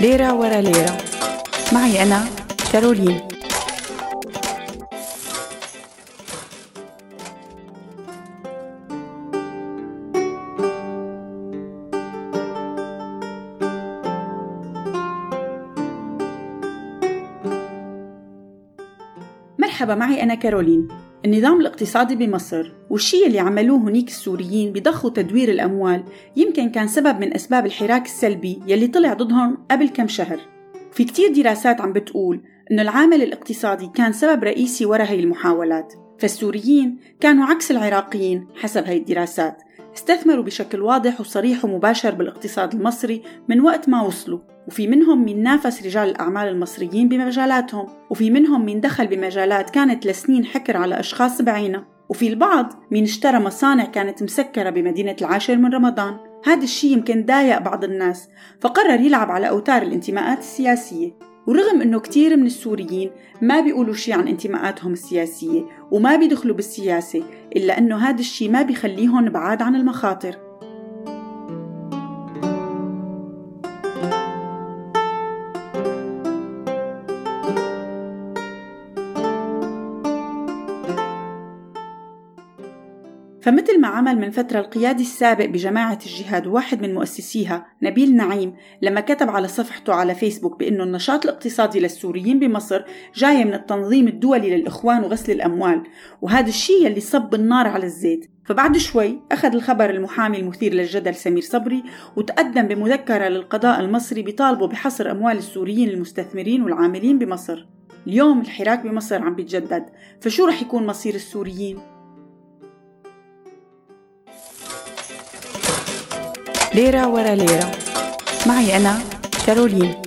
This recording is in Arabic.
ليرة ورا ليرة. معي أنا كارولين مرحبا معي أنا كارولين. النظام الاقتصادي بمصر والشيء اللي عملوه هنيك السوريين بضخوا تدوير الأموال يمكن كان سبب من أسباب الحراك السلبي يلي طلع ضدهم قبل كم شهر. في كتير دراسات عم بتقول إنه العامل الاقتصادي كان سبب رئيسي وراء هي المحاولات فالسوريين كانوا عكس العراقيين حسب هي الدراسات. استثمروا بشكل واضح وصريح ومباشر بالاقتصاد المصري من وقت ما وصلوا وفي منهم من نافس رجال الأعمال المصريين بمجالاتهم وفي منهم من دخل بمجالات كانت لسنين حكر على أشخاص بعينها وفي البعض من اشترى مصانع كانت مسكرة بمدينة العاشر من رمضان. هذا الشيء يمكن ضايق بعض الناس فقرر يلعب على أوتار الانتماءات السياسية. ورغم إنه كتير من السوريين ما بيقولوا شيء عن انتماءاتهم السياسية وما بيدخلوا بالسياسة إلا إنه هذا الشيء ما بيخليهم بعاد عن المخاطر. فمثل ما عمل من فترة القيادي السابق بجماعة الجهاد وواحد من مؤسسيها نبيل نعيم لما كتب على صفحته على فيسبوك بأنه النشاط الاقتصادي للسوريين بمصر جاي من التنظيم الدولي للإخوان وغسل الأموال وهذا الشيء اللي صب النار على الزيت فبعد شوي أخذ الخبر المحامي المثير للجدل سمير صبري وتقدم بمذكرة للقضاء المصري بطالبه بحصر أموال السوريين المستثمرين والعاملين بمصر اليوم الحراك بمصر عم بيتجدد فشو رح يكون مصير السوريين؟ ليرة ورا ليرة. معي أنا كارولين.